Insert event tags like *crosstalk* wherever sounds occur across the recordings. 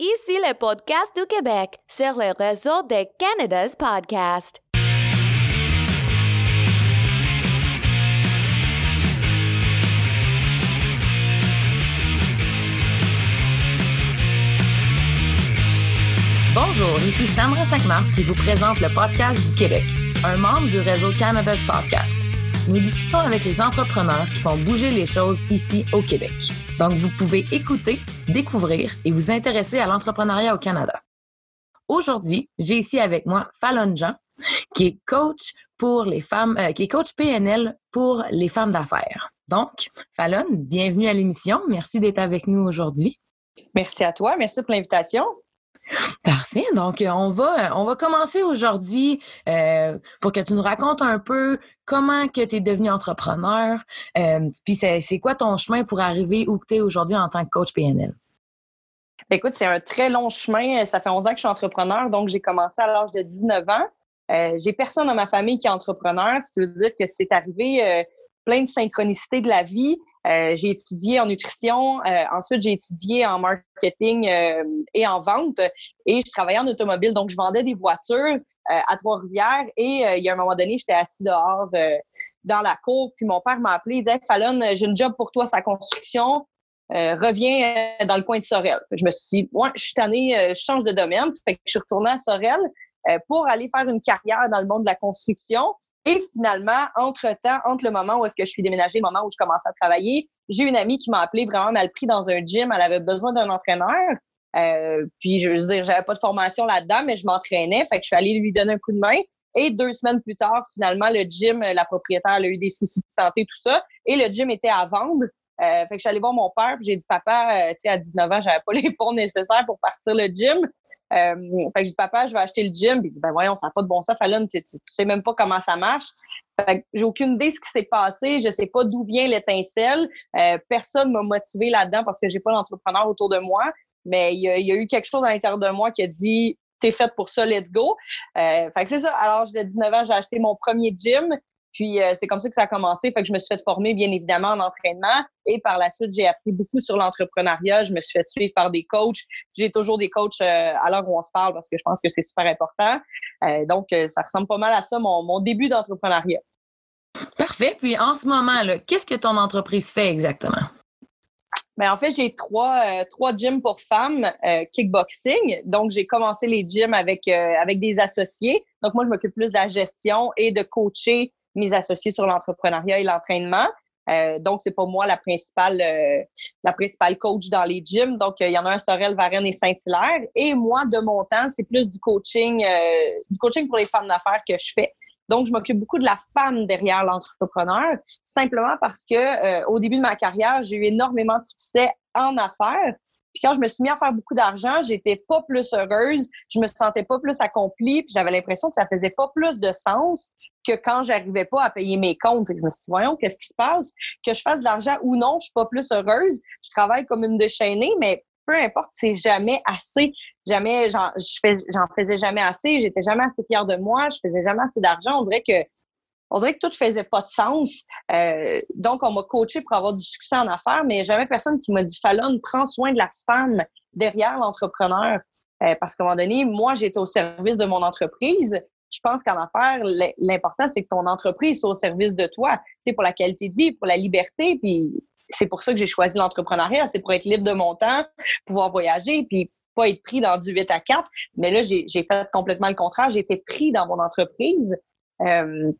Ici le podcast du Québec sur le réseau de Canada's Podcast. Bonjour, ici Sandra Saint-Mars qui vous présente le podcast du Québec, un membre du réseau Canada's Podcast. Nous discutons avec les entrepreneurs qui font bouger les choses ici au Québec. Donc, vous pouvez écouter, découvrir et vous intéresser à l'entrepreneuriat au Canada. Aujourd'hui, j'ai ici avec moi Fallon Jean, qui est coach femmes, euh, PNL pour les femmes d'affaires. Donc, Fallon, bienvenue à l'émission. Merci d'être avec nous aujourd'hui. Merci à toi. Merci pour l'invitation. Parfait. Donc, on va, on va commencer aujourd'hui euh, pour que tu nous racontes un peu comment tu es devenu entrepreneur, euh, puis c'est quoi ton chemin pour arriver où tu es aujourd'hui en tant que coach PNL? Écoute, c'est un très long chemin. Ça fait 11 ans que je suis entrepreneur, donc j'ai commencé à l'âge de 19 ans. Euh, j'ai personne dans ma famille qui est entrepreneur, ce qui veut dire que c'est arrivé euh, plein de synchronicité de la vie. Euh, j'ai étudié en nutrition, euh, ensuite j'ai étudié en marketing euh, et en vente et je travaillais en automobile. Donc, je vendais des voitures à Trois-Rivières et il y a un moment donné, j'étais assis dehors dans la cour, puis mon père m'a appelé, il disait « Fallon, j'ai une job pour toi, sa construction. reviens dans le coin de Sorel. Je me suis dit, ouais, je suis tannée, je change de domaine. Fait que je suis retournée à Sorel pour aller faire une carrière dans le monde de la construction. Et finalement, entre-temps, entre le moment où est-ce que je suis déménagée, le moment où je commençais à travailler, j'ai une amie qui m'a appelé vraiment mal pris dans un gym. Elle avait besoin d'un entraîneur. Euh, puis, je veux dire, j'avais pas de formation là-dedans, mais je m'entraînais. Fait que je suis allée lui donner un coup de main. Et deux semaines plus tard, finalement, le gym, la propriétaire a eu des soucis de santé, tout ça. Et le gym était à vendre. Euh, fait que je suis allée voir mon père, puis j'ai dit, papa, euh, tu sais, à 19 ans, j'avais pas *laughs* les fonds nécessaires pour partir le gym. Euh, fait que je dis, papa, je vais acheter le gym. Puis il dit, ben voyons, ça n'a pas de bon sens, Fallon, tu, tu, sais même pas comment ça marche. Fait que j'ai aucune idée de ce qui s'est passé. Je sais pas d'où vient l'étincelle. Euh, personne m'a motivé là-dedans parce que j'ai pas d'entrepreneur autour de moi. Mais il y, a, y, a, eu quelque chose à l'intérieur de moi qui a dit, t'es faite pour ça, let's go. Euh, fait que c'est ça. Alors, j'ai 19 ans, j'ai acheté mon premier gym. Puis euh, c'est comme ça que ça a commencé. Fait que je me suis fait former, bien évidemment, en entraînement. Et par la suite, j'ai appris beaucoup sur l'entrepreneuriat. Je me suis fait suivre par des coachs. J'ai toujours des coachs euh, à l'heure où on se parle parce que je pense que c'est super important. Euh, donc, ça ressemble pas mal à ça, mon, mon début d'entrepreneuriat. Parfait. Puis en ce moment, qu'est-ce que ton entreprise fait exactement? Bien, en fait, j'ai trois, trois gyms pour femmes kickboxing. Donc, j'ai commencé les gyms avec, avec des associés. Donc, moi, je m'occupe plus de la gestion et de coacher mes associés sur l'entrepreneuriat et l'entraînement. Euh, donc, c'est pas moi la principale, euh, la principale coach dans les gyms. Donc, euh, il y en a un Sorel, Varennes et Saint-Hilaire. Et moi, de mon temps, c'est plus du coaching, euh, du coaching pour les femmes d'affaires que je fais. Donc, je m'occupe beaucoup de la femme derrière l'entrepreneur, simplement parce que au début de ma carrière, j'ai eu énormément de succès en affaires. Puis quand je me suis mis à faire beaucoup d'argent, j'étais pas plus heureuse, je me sentais pas plus accomplie, puis j'avais l'impression que ça faisait pas plus de sens que quand j'arrivais pas à payer mes comptes. Je me suis dit, voyons, qu'est-ce qui se passe? Que je fasse de l'argent ou non, je suis pas plus heureuse. Je travaille comme une déchaînée, mais peu importe, c'est jamais assez. Jamais, j'en faisais jamais assez. J'étais jamais assez fière de moi. Je faisais jamais assez d'argent. On dirait que on dirait que tout faisait pas de sens. Euh, donc, on m'a coaché pour avoir du succès en affaires, mais jamais personne qui m'a dit Fallon, prends soin de la femme derrière l'entrepreneur. Euh, parce qu'à un moment donné, moi, j'étais au service de mon entreprise. Je pense qu'en affaires, l'important, c'est que ton entreprise soit au service de toi. Sais, pour la qualité de vie, pour la liberté. Puis c'est pour ça que j'ai choisi l'entrepreneuriat. C'est pour être libre de mon temps, pouvoir voyager, puis pas être pris dans du 8 à 4. Mais là, j'ai fait complètement le contraire. Été pris dans mon entreprise. Euh,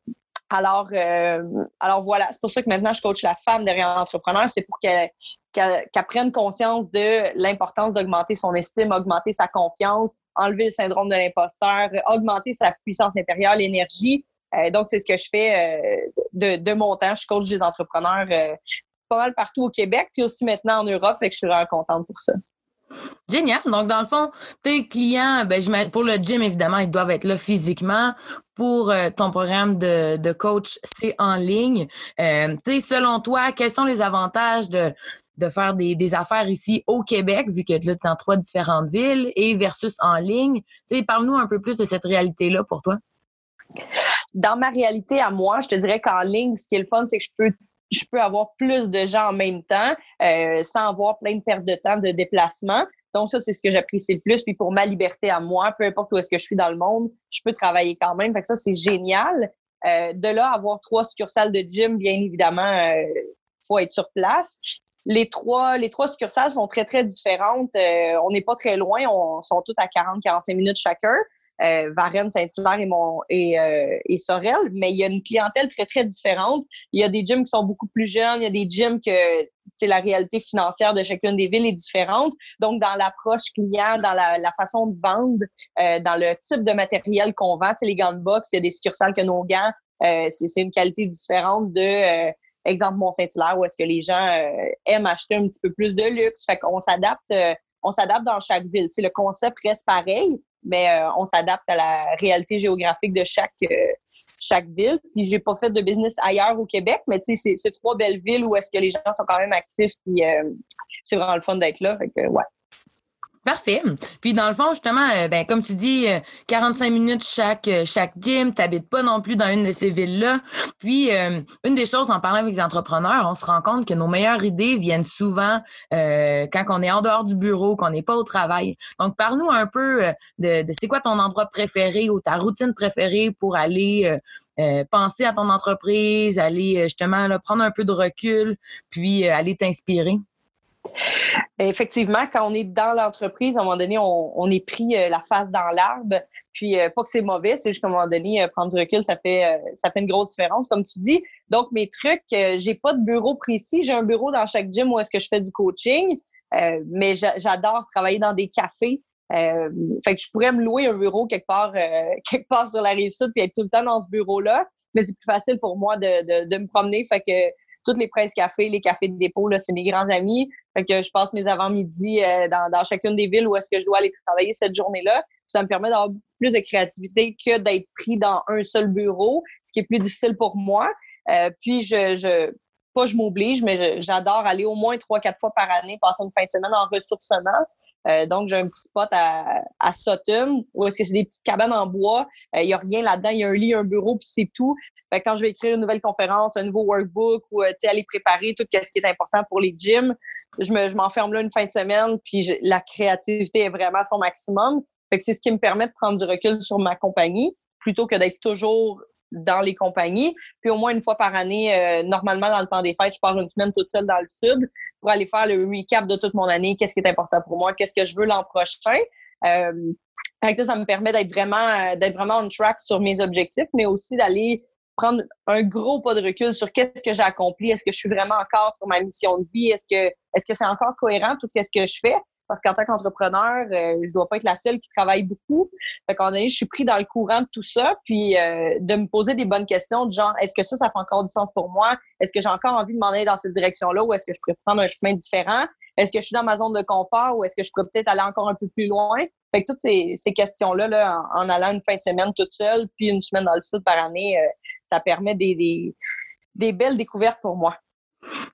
alors, euh, alors voilà, c'est pour ça que maintenant je coach la femme derrière l'entrepreneur, c'est pour qu'elle qu'elle prenne conscience de l'importance d'augmenter son estime, augmenter sa confiance, enlever le syndrome de l'imposteur, augmenter sa puissance intérieure, l'énergie. Euh, donc, c'est ce que je fais euh, de, de mon temps. Je coach des entrepreneurs pas mal partout au Québec, puis aussi maintenant en Europe, et que je suis vraiment contente pour ça. Génial. Donc, dans le fond, tes clients, ben, pour le gym, évidemment, ils doivent être là physiquement. Pour euh, ton programme de, coach, c'est en ligne. Euh, selon toi, quels sont les avantages de, faire des, affaires ici au Québec, vu que tu es dans trois différentes villes, et versus en ligne? Parle-nous un peu plus de cette réalité-là pour toi. Dans ma réalité à moi, je te dirais qu'en ligne, ce qui est le fun, c'est que je peux je peux avoir plus de gens en même temps euh, sans avoir plein de pertes de temps de déplacement. Donc, ça, c'est ce que j'apprécie le plus. Puis pour ma liberté à moi, peu importe où est-ce que je suis dans le monde, je peux travailler quand même. Fait que ça, c'est génial. Euh, de là, avoir trois succursales de gym, bien évidemment, euh, faut être sur place. Les trois, les trois succursales sont très, très différentes. Euh, on n'est pas très loin. On sont toutes à 40-45 minutes chacun. Euh, Varennes, Saint-Hilaire et, et, euh, et Sorel, mais il y a une clientèle très, très différente. Il y a des gyms qui sont beaucoup plus jeunes, il y a des gyms que la réalité financière de chacune des villes est différente. Donc, dans l'approche client, dans la, la, façon de vendre, euh, dans le type de matériel qu'on vend, les gants de boxe, il y a des succursales que nos gants, euh, c'est une qualité différente de, euh, exemple, Mont-Saint-Hilaire, où est-ce que les gens aiment acheter un petit peu plus de luxe. Fait qu'on s'adapte on s'adapte dans chaque ville. le concept reste pareil, mais euh, on s'adapte à la réalité géographique de chaque euh, chaque ville. Puis j'ai pas fait de business ailleurs au Québec, mais tu sais, c'est trois belles villes où est-ce que les gens sont quand même actifs. Puis euh, c'est vraiment le fun d'être là. Fait que ouais. Parfait. Puis dans le fond, justement, euh, ben, comme tu dis, 45 euh, minutes chaque, euh, chaque gym, tu n'habites pas non plus dans une de ces villes-là. Puis une des choses, en parlant avec les entrepreneurs, on se rend compte que nos meilleures idées viennent souvent quand on est en dehors du bureau, qu'on n'est pas au travail. Donc, parle-nous un peu de, c'est quoi ton endroit préféré ou ta routine préférée pour aller penser à ton entreprise, aller justement prendre un peu de recul, puis aller t'inspirer? Effectivement, quand on est dans l'entreprise, à un moment donné, on, est pris euh, la face dans l'arbre. Puis euh, pas que c'est mauvais, c'est juste qu'à un moment donné, euh, prendre du recul, ça fait ça fait une grosse différence, comme tu dis. Donc mes trucs, j'ai pas de bureau précis. J'ai un bureau dans chaque gym où est-ce que je fais du coaching, mais j'adore travailler dans des cafés. fait que je pourrais me louer un bureau quelque part *laughs* quelque part sur la rive sud puis être tout le temps dans ce bureau-là. Mais c'est plus facile pour moi de, de, de me promener. Fait que toutes les presses cafés, les cafés de dépôt, c'est mes grands amis. Fait que je passe mes avant-midi euh, dans, chacune des villes où est-ce que je dois aller travailler cette journée-là. Ça me permet d'avoir plus de créativité que d'être pris dans un seul bureau, ce qui est plus difficile pour moi. Euh, puis je, je pas je m'oblige, mais j'adore aller au moins trois, quatre fois par année, passer une fin de semaine en ressourcement. Euh, donc, j'ai un petit spot à, à Sutton où est-ce que c'est des petites cabanes en bois. Il euh, n'y a rien là-dedans. Il y a un lit, un bureau, puis c'est tout. Fait quand je vais écrire une nouvelle conférence, un nouveau workbook ou euh, aller préparer tout ce qui est important pour les gyms, je m'enferme là une fin de semaine, puis la créativité est vraiment à son maximum. Fait que c'est ce qui me permet de prendre du recul sur ma compagnie plutôt que d'être toujours dans les compagnies. Puis au moins une fois par année, euh, normalement dans le temps des fêtes, je pars une semaine toute seule dans le sud pour aller faire le recap de toute mon année, qu'est-ce qui est important pour moi, qu'est-ce que je veux l'an prochain. Euh, ça, me permet d'être vraiment euh, d'être vraiment on track sur mes objectifs, mais aussi d'aller prendre un gros pas de recul sur qu'est-ce que j'ai accompli, est-ce que je suis vraiment encore sur ma mission de vie, est-ce que est-ce que c'est encore cohérent tout ce que je fais? Parce qu'en tant qu'entrepreneur, euh, je dois pas être la seule qui travaille beaucoup. Fait qu'en je suis pris dans le courant de tout ça, puis euh, de me poser des bonnes questions de genre, est-ce que ça, ça fait encore du sens pour moi? Est-ce que j'ai encore envie de m'en aller dans cette direction-là ou est-ce que je pourrais prendre un chemin différent? Est-ce que je suis dans ma zone de confort ou est-ce que je pourrais peut-être aller encore un peu plus loin? Fait que toutes ces, ces questions-là, là, en, allant une fin de semaine toute seule, puis une semaine dans le sud par année, euh, ça permet des, des, des belles découvertes pour moi.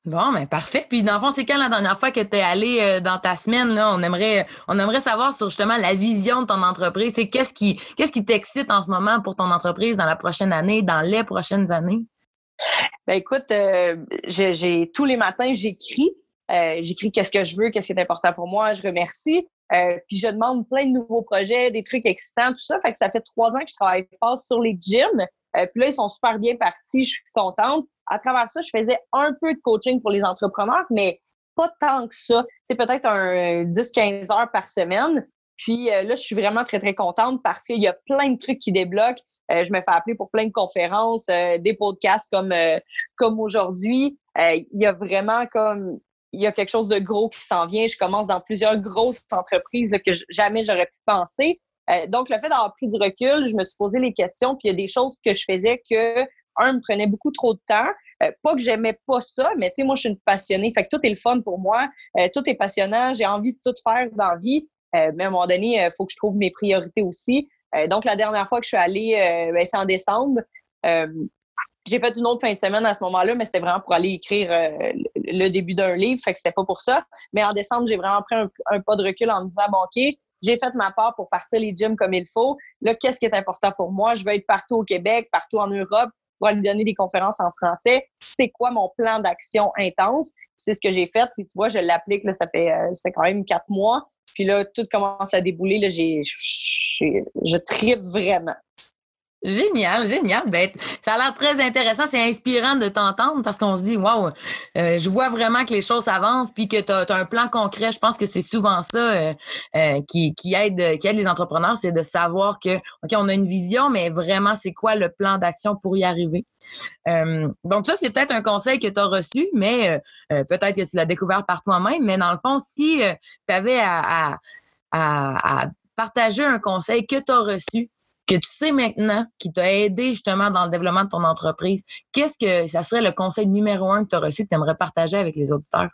Bon, mais ben, parfait. Puis dans le fond, c'est quand la dernière fois que tu es allé euh, dans ta semaine, là, on aimerait savoir sur justement la vision de ton entreprise. C'est qu'est-ce qui t'excite en ce moment pour ton entreprise dans la prochaine année, dans les prochaines années? Ben écoute, euh, j'ai tous les matins, j'écris. Euh, j'écris qu'est-ce que je veux, qu'est-ce qui est important pour moi, je remercie. puis je demande plein de nouveaux projets, des trucs excitants, tout ça. Fait que ça fait trois ans que je travaille pas sur les gyms. Puis là, ils sont super bien partis, je suis contente à travers ça, je faisais un peu de coaching pour les entrepreneurs, mais pas tant que ça. C'est peut-être un 10-15 heures par semaine. Puis euh, là, je suis vraiment très, très contente parce qu'il y a plein de trucs qui débloquent. Euh, je me fais appeler pour plein de conférences, euh, des podcasts comme, comme aujourd'hui. il y a vraiment comme il y a quelque chose de gros qui s'en vient. Je commence dans plusieurs grosses entreprises que jamais j'aurais pu penser. Donc, le fait d'avoir pris du recul, je me suis posé les questions, puis il y a des choses que je faisais que un, me prenait beaucoup trop de temps. Euh, pas que j'aimais pas ça, mais tu sais, moi, je suis une passionnée. Fait que tout est le fun pour moi. Euh, tout est passionnant. J'ai envie de tout faire dans la vie. Euh, mais à un moment donné, il faut que je trouve mes priorités aussi. donc, la dernière fois que je suis allée, ben, c'est en décembre. j'ai fait une autre fin de semaine à ce moment-là, mais c'était vraiment pour aller écrire le début d'un livre. Fait que c'était pas pour ça. Mais en décembre, j'ai vraiment pris un, un, pas de recul en me disant, bon, OK, j'ai fait ma part pour partir les gyms comme il faut. Là, qu'est-ce qui est important pour moi? Je veux être partout au Québec, partout en Europe pour aller donner des conférences en français. C'est quoi mon plan d'action intense? C'est ce que j'ai fait. Puis tu vois, je l'applique, là, ça fait, euh, ça fait quand même quatre mois. Puis là, tout commence à débouler. Là, je tripe vraiment. Génial, génial. Ben, ça a l'air très intéressant. C'est inspirant de t'entendre parce qu'on se dit, waouh, je vois vraiment que les choses avancent puis que tu as, un plan concret. Je pense que c'est souvent ça euh, euh, qui, aide, qui les entrepreneurs, c'est de savoir que, OK, on a une vision, mais vraiment, c'est quoi le plan d'action pour y arriver? Euh, donc, ça, c'est peut-être un conseil que tu as reçu, mais peut-être que tu l'as découvert par toi-même. Mais dans le fond, si tu avais à, à, partager un conseil que tu as reçu, que tu sais maintenant, qui t'a aidé justement dans le développement de ton entreprise, qu'est-ce que ça serait le conseil numéro un que tu as reçu que tu aimerais partager avec les auditeurs?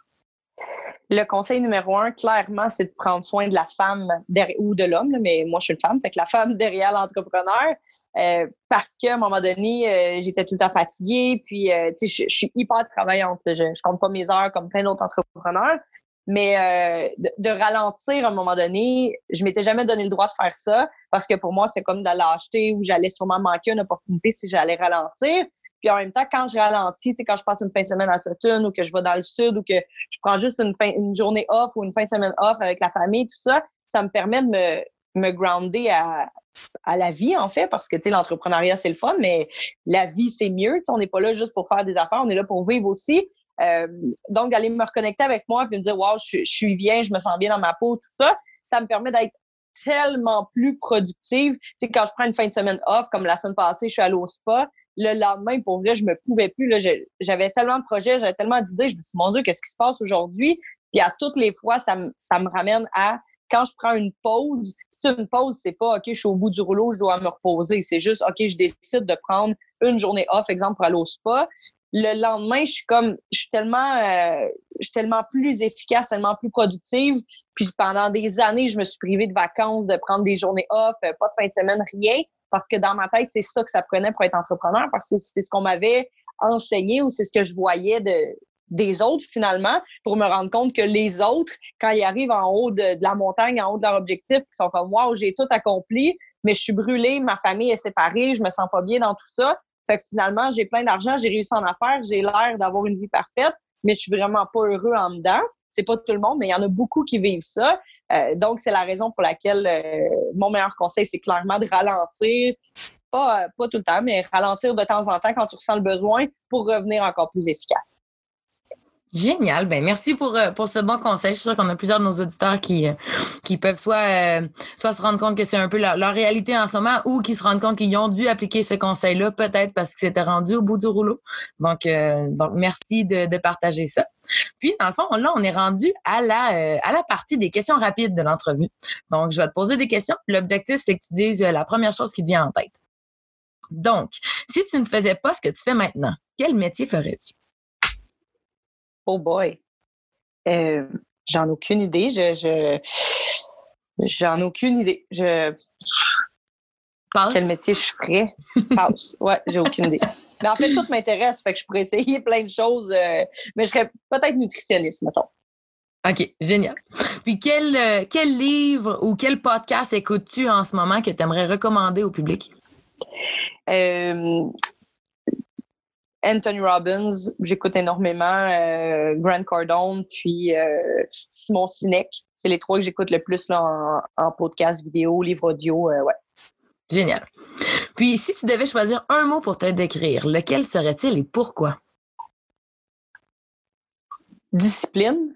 Le conseil numéro un, clairement, c'est de prendre soin de la femme ou de l'homme, mais moi, je suis une femme, fait que la femme derrière l'entrepreneur, euh, parce qu'à un moment donné, euh, j'étais tout le temps fatiguée, puis euh, je, je suis hyper travaillante. Je, je compte pas mes heures comme plein d'autres entrepreneurs, mais euh, de, ralentir à un moment donné, je m'étais jamais donné le droit de faire ça parce que pour moi, c'est comme de la lâcheté où j'allais sûrement manquer une opportunité si j'allais ralentir. Puis en même temps, quand je ralentis, quand je passe une fin de semaine à Sutton ou que je vais dans le sud ou que je prends juste une, journée off ou une fin de semaine off avec la famille, tout ça, ça me permet de me, me grounder à, à la vie, en fait, parce que, l'entrepreneuriat, c'est le fun, mais la vie, c'est mieux. on n'est pas là juste pour faire des affaires, on est là pour vivre aussi. Euh, donc, d'aller me reconnecter avec moi et me dire, wow, je, suis bien, je me sens bien dans ma peau, tout ça, ça me permet d'être tellement plus productive. Tu sais, quand je prends une fin de semaine off, comme la semaine passée, je suis allée au spa, le lendemain, pour vrai, je me pouvais plus. J'avais tellement de projets, j'avais tellement d'idées. Je me suis dit, mon Dieu, qu'est-ce qui se passe aujourd'hui? Puis à toutes les fois, ça me, ça me ramène à quand je prends une pause. Puis une pause, c'est pas OK, je suis au bout du rouleau, je dois me reposer. C'est juste OK, je décide de prendre une journée off, exemple, pour aller au spa le lendemain, je suis comme, je suis tellement, euh, je suis tellement plus efficace, tellement plus productive. Puis pendant des années, je me suis privée de vacances, de prendre des journées off, euh, pas de fin de semaine, rien, parce que dans ma tête, c'est ça que ça prenait pour être entrepreneur, parce que c'était ce qu'on m'avait enseigné ou c'est ce que je voyais de, des autres finalement, pour me rendre compte que les autres, quand ils arrivent en haut de, la montagne, en haut de leur objectif, ils sont comme, wow, j'ai tout accompli, mais je suis brûlée, ma famille est séparée, je me sens pas bien dans tout ça fait que finalement, j'ai plein d'argent, j'ai réussi en affaires, j'ai l'air d'avoir une vie parfaite, mais je suis vraiment pas heureux en dedans. C'est pas tout le monde, mais il y en a beaucoup qui vivent ça. Euh, donc, c'est la raison pour laquelle euh, mon meilleur conseil, c'est clairement de ralentir. Pas, pas tout le temps, mais ralentir de temps en temps quand tu ressens le besoin pour revenir encore plus efficace. Génial. Ben, merci pour, euh, pour ce bon conseil. Je suis sûre qu'on a plusieurs de nos auditeurs qui, euh, qui peuvent soit, euh, soit se rendre compte que c'est un peu leur, réalité en ce moment ou qui se rendent compte qu'ils ont dû appliquer ce conseil-là, peut-être parce qu'ils s'étaient rendus au bout du rouleau. Donc, donc merci de, de, partager ça. Puis, dans le fond, là, on est rendu à la, à la partie des questions rapides de l'entrevue. Donc, je vais te poser des questions. L'objectif, c'est que tu dises la première chose qui te vient en tête. Donc, si tu ne faisais pas ce que tu fais maintenant, quel métier ferais-tu? Oh boy. Euh, j'en ai aucune idée. Je, j'en ai aucune idée. Je. Quel métier je ferais? Passe. Ouais, j'ai aucune idée. *laughs* Mais en fait, tout m'intéresse. Fait que je pourrais essayer plein de choses. Euh, mais je serais peut-être nutritionniste, mettons. OK, génial. Puis quel, euh, quel livre ou quel podcast écoutes-tu en ce moment que tu aimerais recommander au public? Anthony Robbins, j'écoute énormément, euh, Grant Cardone, puis euh, Simon Sinek. C'est les trois que j'écoute le plus là, en, podcast vidéo, livre audio. Euh, ouais. Génial. Puis, si tu devais choisir un mot pour te décrire, lequel serait-il et pourquoi? Discipline.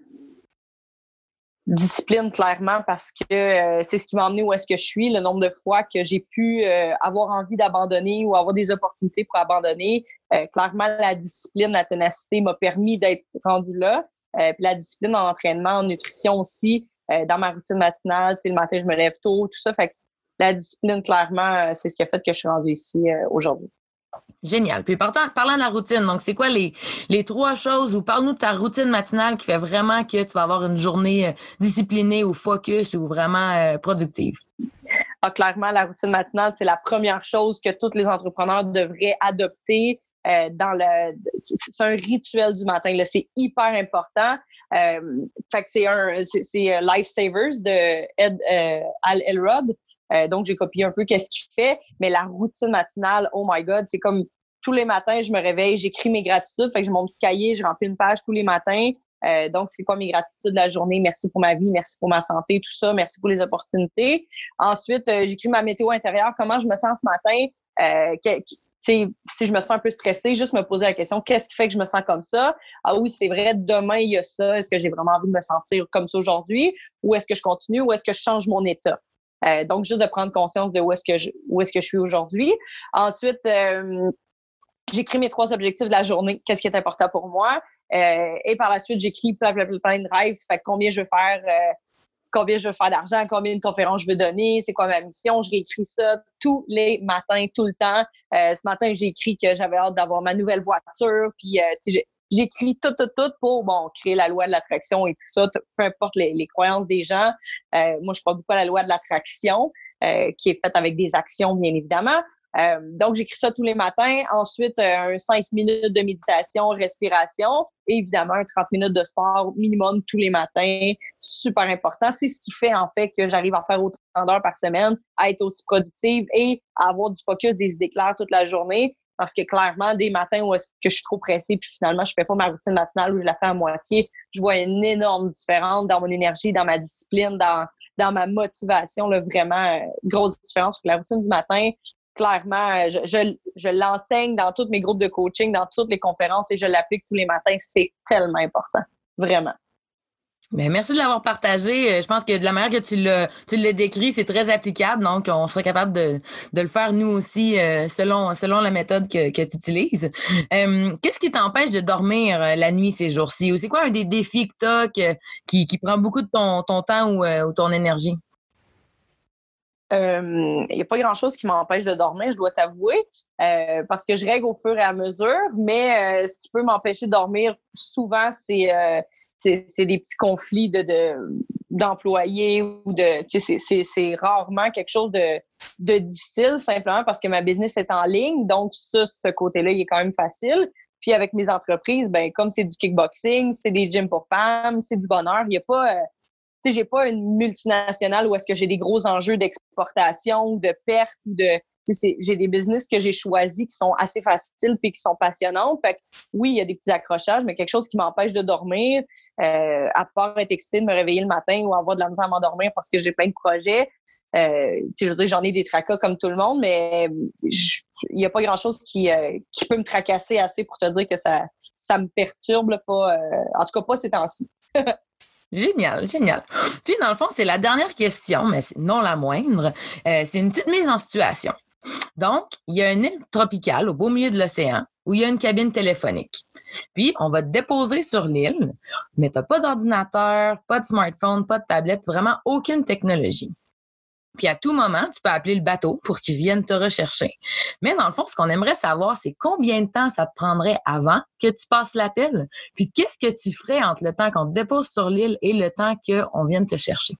Discipline, clairement, parce que c'est ce qui m'a emmené où est-ce que je suis, le nombre de fois que j'ai pu avoir envie d'abandonner ou avoir des opportunités pour abandonner. Euh, clairement, la discipline, la ténacité m'a permis d'être rendu là. Euh, puis la discipline en entraînement, en nutrition aussi, euh, dans ma routine matinale, le matin, je me lève tôt, tout ça. Fait que la discipline, clairement, c'est ce qui a fait que je suis rendue ici aujourd'hui. Génial. Puis parlant, parlant de la routine, donc c'est quoi les, les trois choses ou parle-nous de ta routine matinale qui fait vraiment que tu vas avoir une journée disciplinée ou focus ou vraiment productive? Ah, clairement, la routine matinale, c'est la première chose que tous les entrepreneurs devraient adopter. Euh, dans le, c'est un rituel du matin. C'est hyper important. Euh, fait que c'est un, c'est, euh, Life Savers de Ed Al Elrod. Donc j'ai copié un peu qu'est-ce qu'il fait, mais la routine matinale, oh my God, c'est comme tous les matins, je me réveille, j'écris mes gratitudes. Fait que j'ai mon petit cahier, je remplis une page tous les matins. Euh, donc, c'est quoi mes gratitudes de la journée? Merci pour ma vie, merci pour ma santé, tout ça, merci pour les opportunités. Ensuite, euh, j'écris ma météo intérieure, comment je me sens ce matin? Euh, si je me sens un peu stressée, juste me poser la question, qu'est-ce qui fait que je me sens comme ça? Ah oui, c'est vrai, demain, il y a ça. Est-ce que j'ai vraiment envie de me sentir comme ça aujourd'hui? Ou est-ce que je continue? Ou est-ce que je change mon état? Donc, juste de prendre conscience de où est-ce que je, où est-ce que je suis aujourd'hui. Ensuite, j'écris mes trois objectifs de la journée, qu'est-ce qui est important pour moi? Euh, et par la suite, j'écris plein, plein, plein de rêves. Fait combien je veux faire, euh, combien je veux faire d'argent, combien de conférences je veux donner, c'est quoi ma mission? Je réécris ça tous les matins, tout le temps. Euh, ce matin, j'ai écrit que j'avais hâte d'avoir ma nouvelle voiture. Puis, j'écris tout, tout, tout pour bon, créer la loi de l'attraction et tout ça, peu importe les, les croyances des gens. moi, je crois beaucoup à la loi de l'attraction. qui est faite avec des actions, bien évidemment. Euh, donc, j'écris ça tous les matins. Ensuite, euh, un 5 minutes de méditation, respiration. Et évidemment, un 30 minutes de sport minimum tous les matins. Super important. C'est ce qui fait, en fait, que j'arrive à faire autant d'heures par semaine, à être aussi productive et à avoir du focus, des idées claires toute la journée. Parce que clairement, des matins où est-ce que je suis trop pressée, puis finalement, je fais pas ma routine matinale ou je la fais à moitié, je vois une énorme différence dans mon énergie, dans ma discipline, dans, dans ma motivation, là, vraiment, euh, grosse différence. La routine du matin, clairement, je, je, l'enseigne dans tous mes groupes de coaching, dans toutes les conférences et je l'applique tous les matins. C'est tellement important. Vraiment. Mais merci de l'avoir partagé. Euh, je pense que de la manière que tu l'as, tu l'as décrit, c'est très applicable. Donc, on serait capable de, de le faire nous aussi euh, selon, selon la méthode que, que tu utilises. Euh, qu'est-ce qui t'empêche de dormir la nuit ces jours-ci? Ou c'est quoi un des défis que tu as qui, qui prend beaucoup de ton, ton temps ou, ou ton énergie? Il euh, n'y a pas grand-chose qui m'empêche de dormir, je dois t'avouer, euh, parce que je règle au fur et à mesure, mais euh, ce qui peut m'empêcher de dormir souvent, c'est des petits conflits de d'employés ou de c'est rarement quelque chose de, de difficile simplement parce que ma business est en ligne. Donc ça ce côté-là il est quand même facile. Puis avec mes entreprises ben comme c'est du kickboxing c'est des gyms pour femmes c'est du bonheur il n'y a pas sais, j'ai pas une multinationale où est-ce que j'ai des gros enjeux d'exportation de perte ou de j'ai des business que j'ai choisis qui sont assez faciles puis qui sont passionnants. Fait que, oui, il y a des petits accrochages, mais quelque chose qui m'empêche de dormir, euh, à part être excité de me réveiller le matin ou avoir de la misère à m'endormir parce que j'ai plein de projets. Euh, j'en ai des tracas comme tout le monde, mais il n'y a pas grand-chose qui, euh, qui peut me tracasser assez pour te dire que ça ça me perturbe pas. Euh, en tout cas, pas ces temps-ci. *laughs* Génial, génial. Puis, dans le fond, c'est la dernière question, mais non la moindre. Euh, c'est une petite mise en situation. Donc, il y a une île tropicale au beau milieu de l'océan où il y a une cabine téléphonique. Puis, on va te déposer sur l'île, mais tu n'as pas d'ordinateur, pas de smartphone, pas de tablette, vraiment aucune technologie. Puis à tout moment, tu peux appeler le bateau pour qu'il vienne te rechercher. Mais dans le fond, ce qu'on aimerait savoir, c'est combien de temps ça te prendrait avant que tu passes l'appel. Puis qu'est-ce que tu ferais entre le temps qu'on te dépose sur l'île et le temps qu'on vienne te chercher?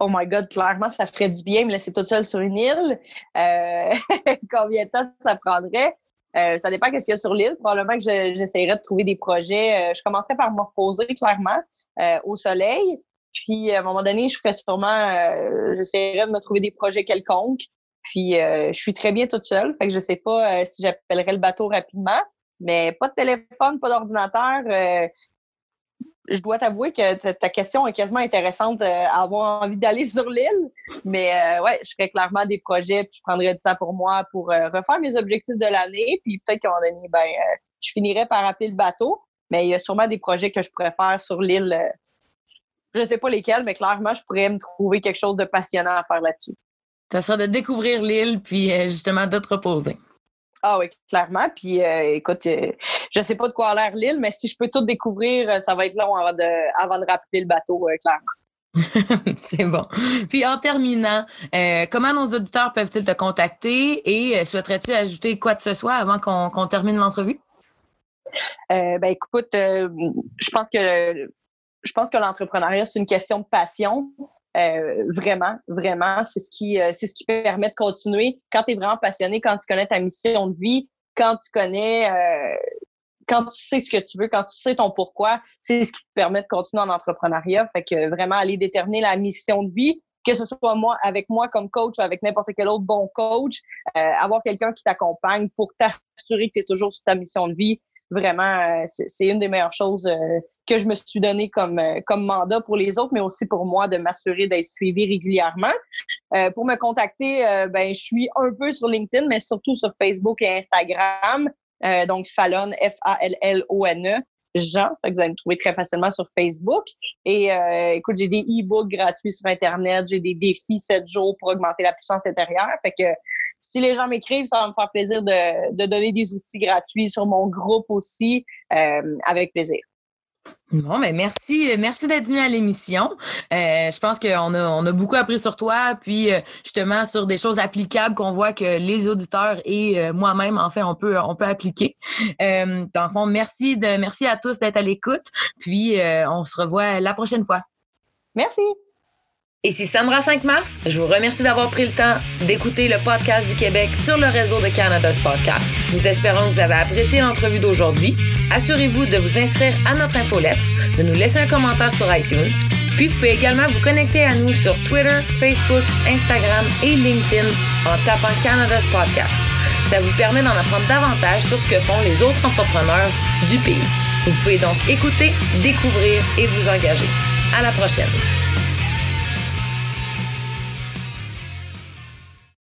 Oh my God, clairement, ça ferait du bien me laisser toute seule sur une île. Euh, *laughs* combien de temps ça prendrait? Euh, ça dépend qu'est-ce qu'il y a sur l'île. Probablement que j'essaierais de trouver des projets. Euh, je commencerais par me reposer clairement au soleil. Puis, à un moment donné, je ferais sûrement, euh, j'essaierais de me trouver des projets quelconques. Puis, euh, je suis très bien toute seule. Fait que je sais pas euh, si j'appellerais le bateau rapidement. Mais pas de téléphone, pas d'ordinateur. je dois t'avouer que ta question est quasiment intéressante à avoir envie d'aller *laughs* sur l'île. Mais ouais, je ferais clairement des projets. Puis, je prendrais du temps pour moi pour refaire mes objectifs de l'année. Puis, peut-être qu'à un moment donné, ben, je finirais par appeler le bateau. Mais il y a sûrement des projets que je pourrais faire sur l'île je ne sais pas lesquels, mais clairement, je pourrais me trouver quelque chose de passionnant à faire là-dessus. Ça sera de découvrir l'île, puis euh, justement de te reposer. Ah oui, clairement. Puis euh, écoute, euh, je ne sais pas de quoi a l'air l'île, mais si je peux tout découvrir, ça va être long avant de, avant de rappeler le bateau, clairement. *laughs* C'est bon. Puis en terminant, comment nos auditeurs peuvent-ils te contacter et souhaiterais-tu ajouter quoi que ce soit avant qu'on termine l'entrevue? ben écoute, je pense que je pense que l'entrepreneuriat, c'est une question de passion. Euh, vraiment, vraiment, c'est ce qui euh, c'est ce qui permet de continuer. Quand tu es vraiment passionné, quand tu connais ta mission de vie, quand tu connais euh, quand tu sais ce que tu veux, quand tu sais ton pourquoi, c'est ce qui permet de continuer en entrepreneuriat. Fait que vraiment aller déterminer la mission de vie, que ce soit moi avec moi comme coach ou avec n'importe quel autre bon coach, avoir quelqu'un qui t'accompagne pour t'assurer que tu es toujours sur ta mission de vie, vraiment, c'est une des meilleures choses que je me suis donné comme, comme mandat pour les autres, mais aussi pour moi de m'assurer d'être suivi régulièrement. pour me contacter, ben, je suis un peu sur LinkedIn, mais surtout sur Facebook et Instagram. donc, Fallon, F-A-L-L-O-N-E. Jean. Fait que vous allez me trouver très facilement sur Facebook. Et euh, écoute, j'ai des e-books gratuits sur Internet. J'ai des défis 7 jours pour augmenter la puissance intérieure. Fait que si les gens m'écrivent, ça va me faire plaisir de, de, donner des outils gratuits sur mon groupe aussi, euh, avec plaisir. Bon, mais merci, merci d'être venu à l'émission. Euh, je pense qu'on a, on a beaucoup appris sur toi, puis euh, justement sur des choses applicables qu'on voit que les auditeurs et euh, moi-même, en fait, on peut, on peut appliquer. Euh, dans le fond, merci, de, merci à tous d'être à l'écoute, puis on se revoit la prochaine fois. Merci. Ici Sandra 5 mars. Je vous remercie d'avoir pris le temps d'écouter le podcast du Québec sur le réseau de Canada's Podcast. Nous espérons que vous avez apprécié l'entrevue d'aujourd'hui. Assurez-vous de vous inscrire à notre infolettre, de nous laisser un commentaire sur iTunes. Puis vous pouvez également vous connecter à nous sur Twitter, Facebook, Instagram et LinkedIn en tapant Canada's Podcast. Ça vous permet d'en apprendre davantage sur ce que font les autres entrepreneurs du pays. Vous pouvez donc écouter, découvrir et vous engager. À la prochaine.